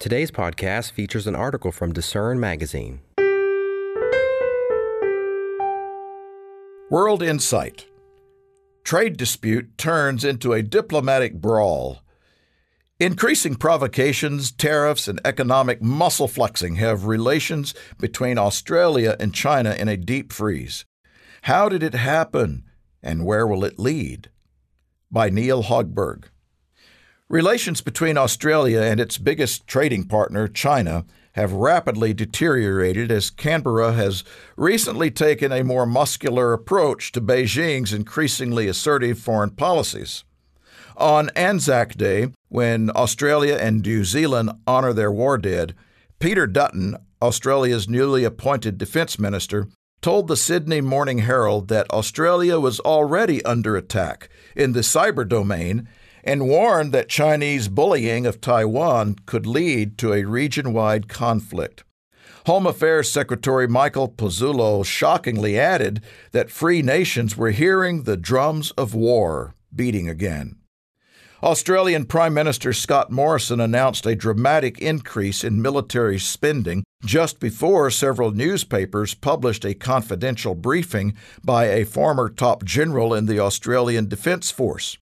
Today's podcast features an article from Discern Magazine. World Insight Trade dispute turns into a diplomatic brawl. Increasing provocations, tariffs, and economic muscle flexing have relations between Australia and China in a deep freeze. How did it happen, and where will it lead? By Neil Hogberg. Relations between Australia and its biggest trading partner, China, have rapidly deteriorated as Canberra has recently taken a more muscular approach to Beijing's increasingly assertive foreign policies. On Anzac Day, when Australia and New Zealand honor their war dead, Peter Dutton, Australia's newly appointed defense minister, told the Sydney Morning Herald that Australia was already under attack in the cyber domain and warned that Chinese bullying of Taiwan could lead to a region wide conflict. Home Affairs Secretary Michael Pezzullo shockingly added that free nations were hearing the drums of war beating again. Australian Prime Minister Scott Morrison announced a dramatic increase in military spending just before several newspapers published a confidential briefing by a former top general in the Australian Defence Force.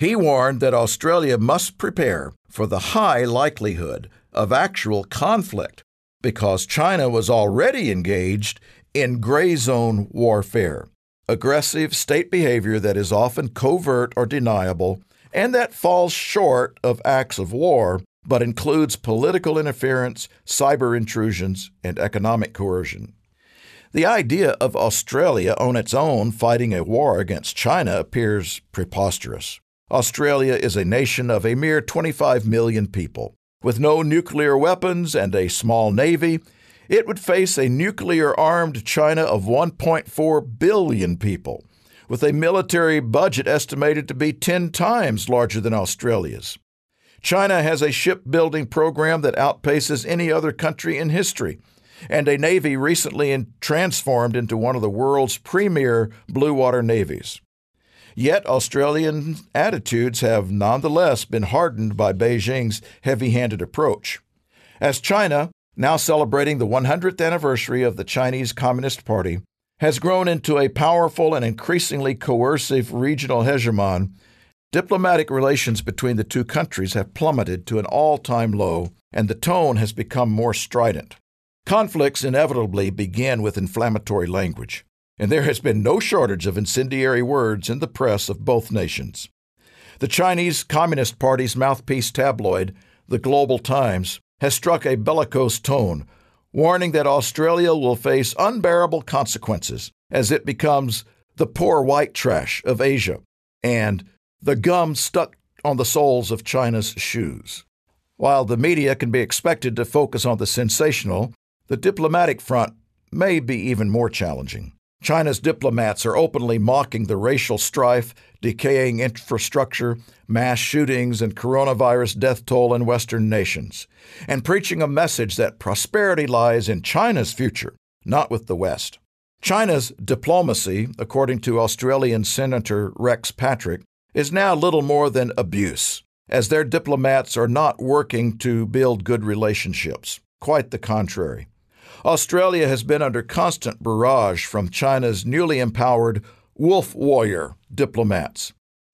He warned that Australia must prepare for the high likelihood of actual conflict because China was already engaged in gray zone warfare, aggressive state behavior that is often covert or deniable, and that falls short of acts of war but includes political interference, cyber intrusions, and economic coercion. The idea of Australia on its own fighting a war against China appears preposterous. Australia is a nation of a mere 25 million people. With no nuclear weapons and a small navy, it would face a nuclear armed China of 1.4 billion people, with a military budget estimated to be 10 times larger than Australia's. China has a shipbuilding program that outpaces any other country in history, and a navy recently in transformed into one of the world's premier blue water navies. Yet Australian attitudes have nonetheless been hardened by Beijing's heavy handed approach. As China, now celebrating the 100th anniversary of the Chinese Communist Party, has grown into a powerful and increasingly coercive regional hegemon, diplomatic relations between the two countries have plummeted to an all time low, and the tone has become more strident. Conflicts inevitably begin with inflammatory language and there has been no shortage of incendiary words in the press of both nations. The Chinese Communist Party's mouthpiece tabloid, the Global Times, has struck a bellicose tone, warning that Australia will face unbearable consequences as it becomes the poor white trash of Asia and the gum stuck on the soles of China's shoes. While the media can be expected to focus on the sensational, the diplomatic front may be even more challenging. China's diplomats are openly mocking the racial strife, decaying infrastructure, mass shootings, and coronavirus death toll in Western nations, and preaching a message that prosperity lies in China's future, not with the West. China's diplomacy, according to Australian Senator Rex Patrick, is now little more than abuse, as their diplomats are not working to build good relationships. Quite the contrary. Australia has been under constant barrage from China's newly empowered wolf warrior diplomats.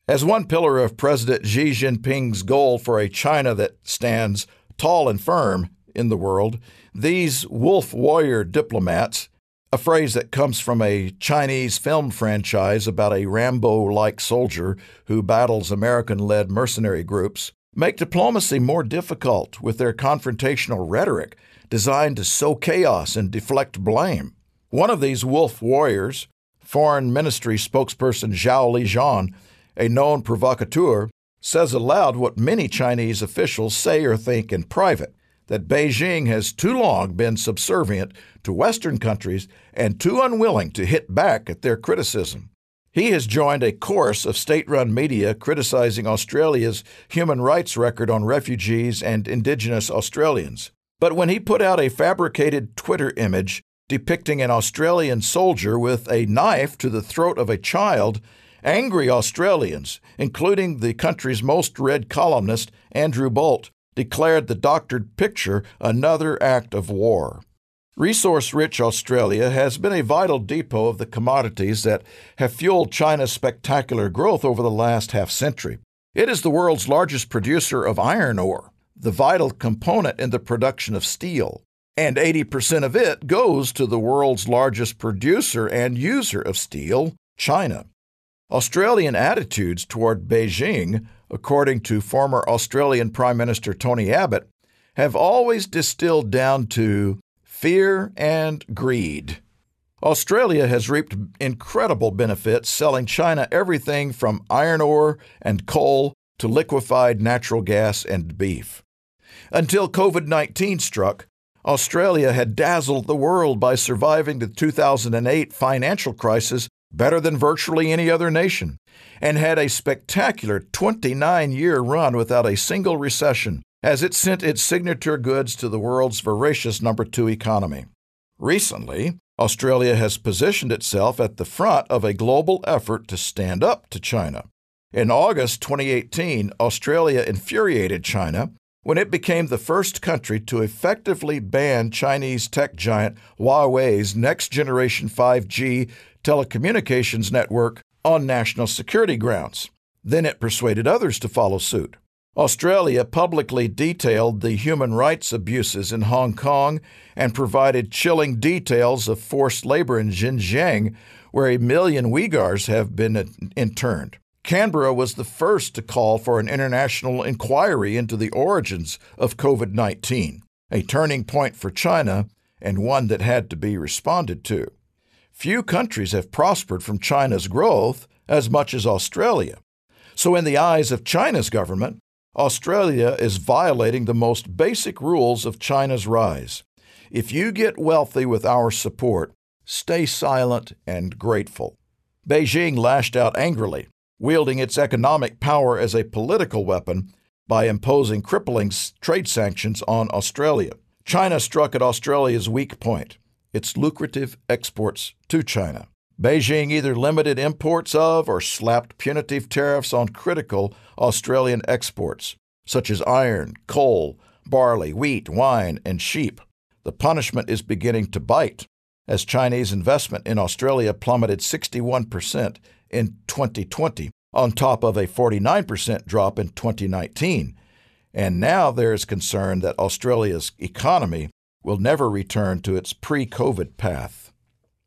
As one pillar of President Xi Jinping's goal for a China that stands tall and firm in the world, these wolf warrior diplomats, a phrase that comes from a Chinese film franchise about a Rambo like soldier who battles American led mercenary groups, make diplomacy more difficult with their confrontational rhetoric designed to sow chaos and deflect blame. One of these wolf warriors, Foreign Ministry spokesperson Zhao Lijian, a known provocateur, says aloud what many Chinese officials say or think in private that Beijing has too long been subservient to Western countries and too unwilling to hit back at their criticism. He has joined a chorus of state run media criticizing Australia's human rights record on refugees and Indigenous Australians. But when he put out a fabricated Twitter image depicting an Australian soldier with a knife to the throat of a child, angry Australians, including the country's most read columnist, Andrew Bolt, declared the doctored picture another act of war. Resource rich Australia has been a vital depot of the commodities that have fueled China's spectacular growth over the last half century. It is the world's largest producer of iron ore, the vital component in the production of steel, and 80% of it goes to the world's largest producer and user of steel, China. Australian attitudes toward Beijing, according to former Australian Prime Minister Tony Abbott, have always distilled down to fear, and greed. Australia has reaped incredible benefits selling China everything from iron ore and coal to liquefied natural gas and beef. Until COVID 19 struck, Australia had dazzled the world by surviving the 2008 financial crisis better than virtually any other nation, and had a spectacular 29 year run without a single recession as it sent its signature goods to the world's voracious number two economy. Recently, Australia has positioned itself at the front of a global effort to stand up to China. In August 2018, Australia infuriated China when it became the first country to effectively ban Chinese tech giant Huawei's next generation 5G telecommunications network on national security grounds. Then it persuaded others to follow suit. Australia publicly detailed the human rights abuses in Hong Kong and provided chilling details of forced labor in Xinjiang, where a million Uyghurs have been interned. Canberra was the first to call for an international inquiry into the origins of COVID 19, a turning point for China and one that had to be responded to. Few countries have prospered from China's growth as much as Australia. So, in the eyes of China's government, Australia is violating the most basic rules of China's rise. If you get wealthy with our support, stay silent and grateful. Beijing lashed out angrily, wielding its economic power as a political weapon by imposing crippling trade sanctions on Australia. China struck at Australia's weak point its lucrative exports to China. Beijing either limited imports of or slapped punitive tariffs on critical Australian exports, such as iron, coal, barley, wheat, wine, and sheep. The punishment is beginning to bite, as Chinese investment in Australia plummeted 61% in 2020, on top of a 49% drop in 2019. And now there is concern that Australia's economy will never return to its pre COVID path.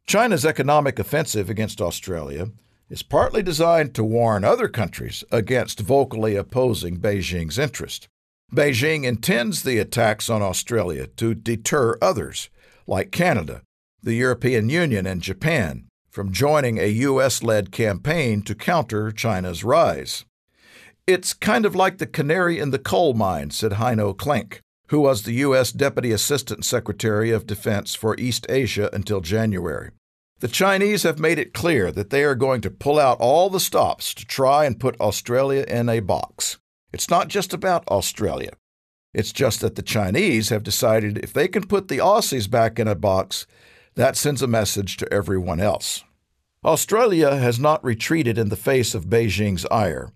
China's economic offensive against Australia is partly designed to warn other countries against vocally opposing Beijing's interest. Beijing intends the attacks on Australia to deter others, like Canada, the European Union, and Japan, from joining a U.S. led campaign to counter China's rise. It's kind of like the canary in the coal mine, said Heino Klenk, who was the U.S. Deputy Assistant Secretary of Defense for East Asia until January. The Chinese have made it clear that they are going to pull out all the stops to try and put Australia in a box. It's not just about Australia. It's just that the Chinese have decided if they can put the Aussies back in a box, that sends a message to everyone else. Australia has not retreated in the face of Beijing's ire.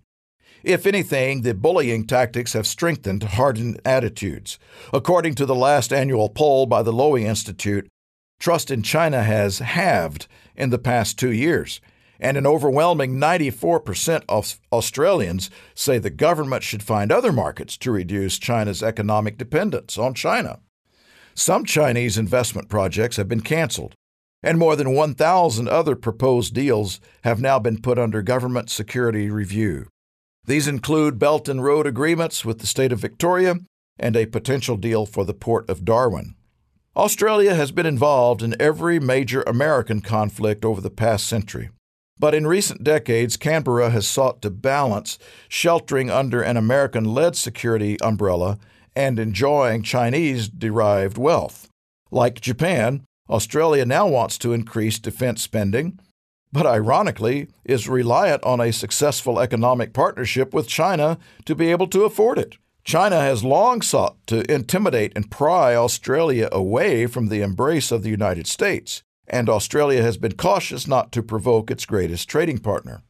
If anything, the bullying tactics have strengthened hardened attitudes. According to the last annual poll by the Lowy Institute, Trust in China has halved in the past two years, and an overwhelming 94% of Australians say the government should find other markets to reduce China's economic dependence on China. Some Chinese investment projects have been canceled, and more than 1,000 other proposed deals have now been put under government security review. These include Belt and Road agreements with the state of Victoria and a potential deal for the port of Darwin. Australia has been involved in every major American conflict over the past century. But in recent decades, Canberra has sought to balance sheltering under an American led security umbrella and enjoying Chinese derived wealth. Like Japan, Australia now wants to increase defense spending, but ironically is reliant on a successful economic partnership with China to be able to afford it. China has long sought to intimidate and pry Australia away from the embrace of the United States, and Australia has been cautious not to provoke its greatest trading partner.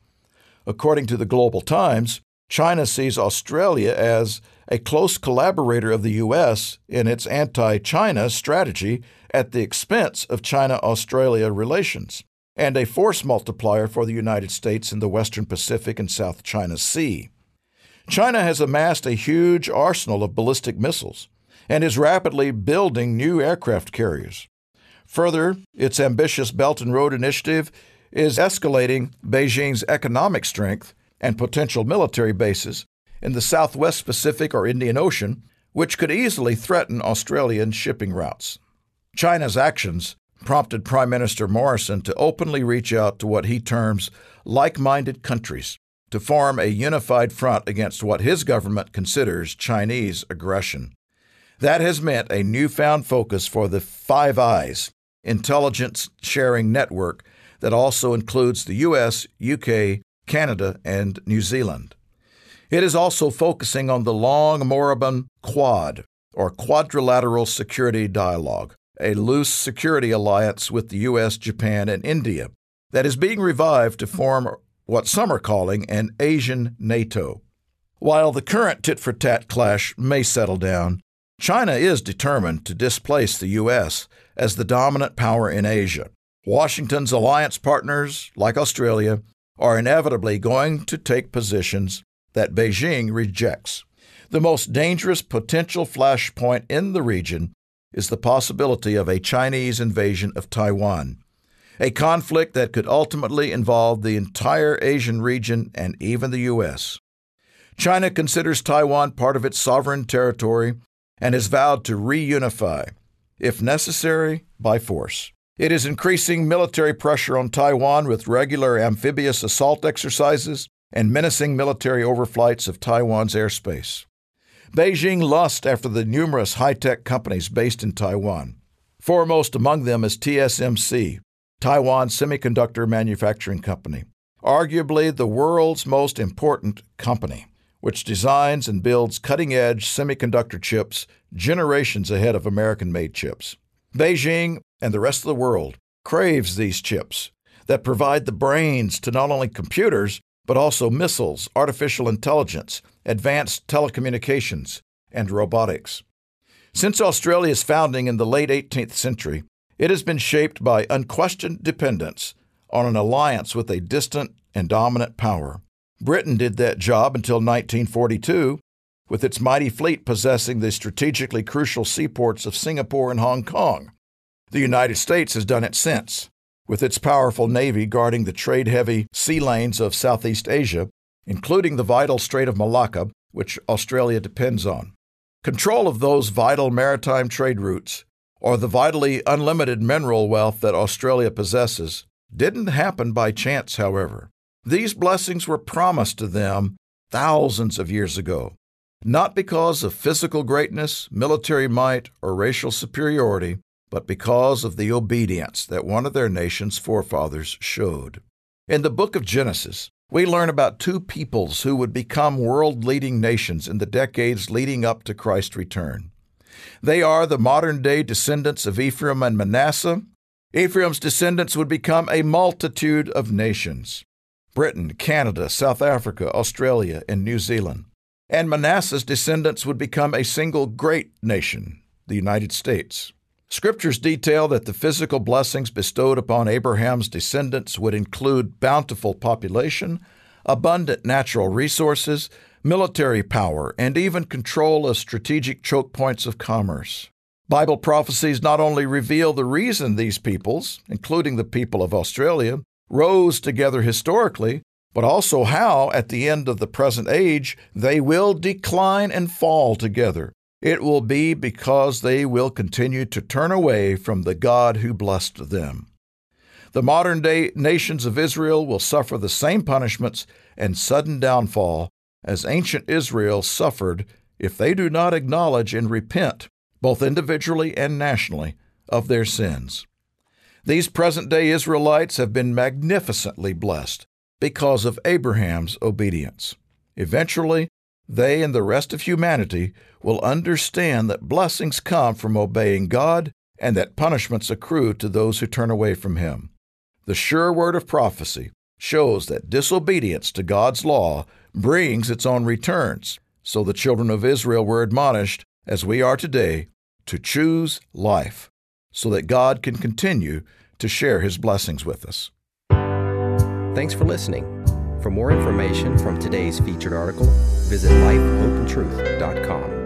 According to the Global Times, China sees Australia as a close collaborator of the U.S. in its anti China strategy at the expense of China Australia relations, and a force multiplier for the United States in the Western Pacific and South China Sea. China has amassed a huge arsenal of ballistic missiles and is rapidly building new aircraft carriers. Further, its ambitious Belt and Road Initiative is escalating Beijing's economic strength and potential military bases in the Southwest Pacific or Indian Ocean, which could easily threaten Australian shipping routes. China's actions prompted Prime Minister Morrison to openly reach out to what he terms like minded countries to form a unified front against what his government considers Chinese aggression. That has meant a newfound focus for the Five Eyes intelligence sharing network that also includes the US, UK, Canada, and New Zealand. It is also focusing on the long moribund Quad, or Quadrilateral Security Dialogue, a loose security alliance with the US, Japan, and India that is being revived to form what some are calling an Asian NATO. While the current tit for tat clash may settle down, China is determined to displace the U.S. as the dominant power in Asia. Washington's alliance partners, like Australia, are inevitably going to take positions that Beijing rejects. The most dangerous potential flashpoint in the region is the possibility of a Chinese invasion of Taiwan, a conflict that could ultimately involve the entire Asian region and even the U.S. China considers Taiwan part of its sovereign territory and has vowed to reunify, if necessary, by force. It is increasing military pressure on Taiwan with regular amphibious assault exercises and menacing military overflights of Taiwan's airspace. Beijing lusts after the numerous high tech companies based in Taiwan. Foremost among them is TSMC, Taiwan Semiconductor Manufacturing Company, arguably the world's most important company, which designs and builds cutting edge semiconductor chips generations ahead of American made chips. Beijing and the rest of the world craves these chips that provide the brains to not only computers, but also missiles, artificial intelligence, advanced telecommunications, and robotics. Since Australia's founding in the late 18th century, it has been shaped by unquestioned dependence on an alliance with a distant and dominant power. Britain did that job until 1942, with its mighty fleet possessing the strategically crucial seaports of Singapore and Hong Kong. The United States has done it since, with its powerful navy guarding the trade heavy sea lanes of Southeast Asia, including the vital Strait of Malacca, which Australia depends on. Control of those vital maritime trade routes, or the vitally unlimited mineral wealth that Australia possesses, didn't happen by chance, however. These blessings were promised to them thousands of years ago, not because of physical greatness, military might, or racial superiority, but because of the obedience that one of their nation's forefathers showed. In the book of Genesis, we learn about two peoples who would become world leading nations in the decades leading up to Christ's return. They are the modern day descendants of Ephraim and Manasseh. Ephraim's descendants would become a multitude of nations Britain, Canada, South Africa, Australia, and New Zealand. And Manasseh's descendants would become a single great nation, the United States. Scriptures detail that the physical blessings bestowed upon Abraham's descendants would include bountiful population, abundant natural resources, military power, and even control of strategic choke points of commerce. Bible prophecies not only reveal the reason these peoples, including the people of Australia, rose together historically, but also how, at the end of the present age, they will decline and fall together, it will be because they will continue to turn away from the God who blessed them. The modern day nations of Israel will suffer the same punishments and sudden downfall as ancient Israel suffered if they do not acknowledge and repent, both individually and nationally, of their sins. These present day Israelites have been magnificently blessed because of Abraham's obedience. Eventually, they and the rest of humanity will understand that blessings come from obeying God and that punishments accrue to those who turn away from Him. The sure word of prophecy shows that disobedience to God's law brings its own returns, So the children of Israel were admonished, as we are today, to choose life so that God can continue to share his blessings with us. Thanks for listening. For more information from today's featured article, visit lifehopeandtruth.com.